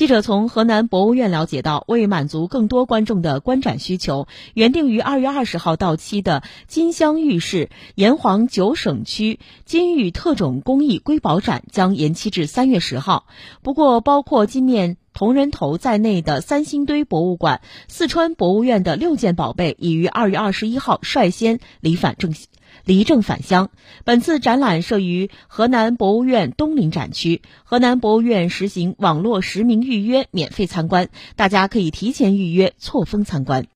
记者从河南博物院了解到，为满足更多观众的观展需求，原定于二月二十号到期的金镶玉饰炎黄九省区金玉特种工艺瑰宝展将延期至三月十号。不过，包括金面铜人头在内的三星堆博物馆、四川博物院的六件宝贝已于二月二十一号率先离返正。离正返乡。本次展览设于河南博物院东陵展区，河南博物院实行网络实名预约，免费参观，大家可以提前预约，错峰参观。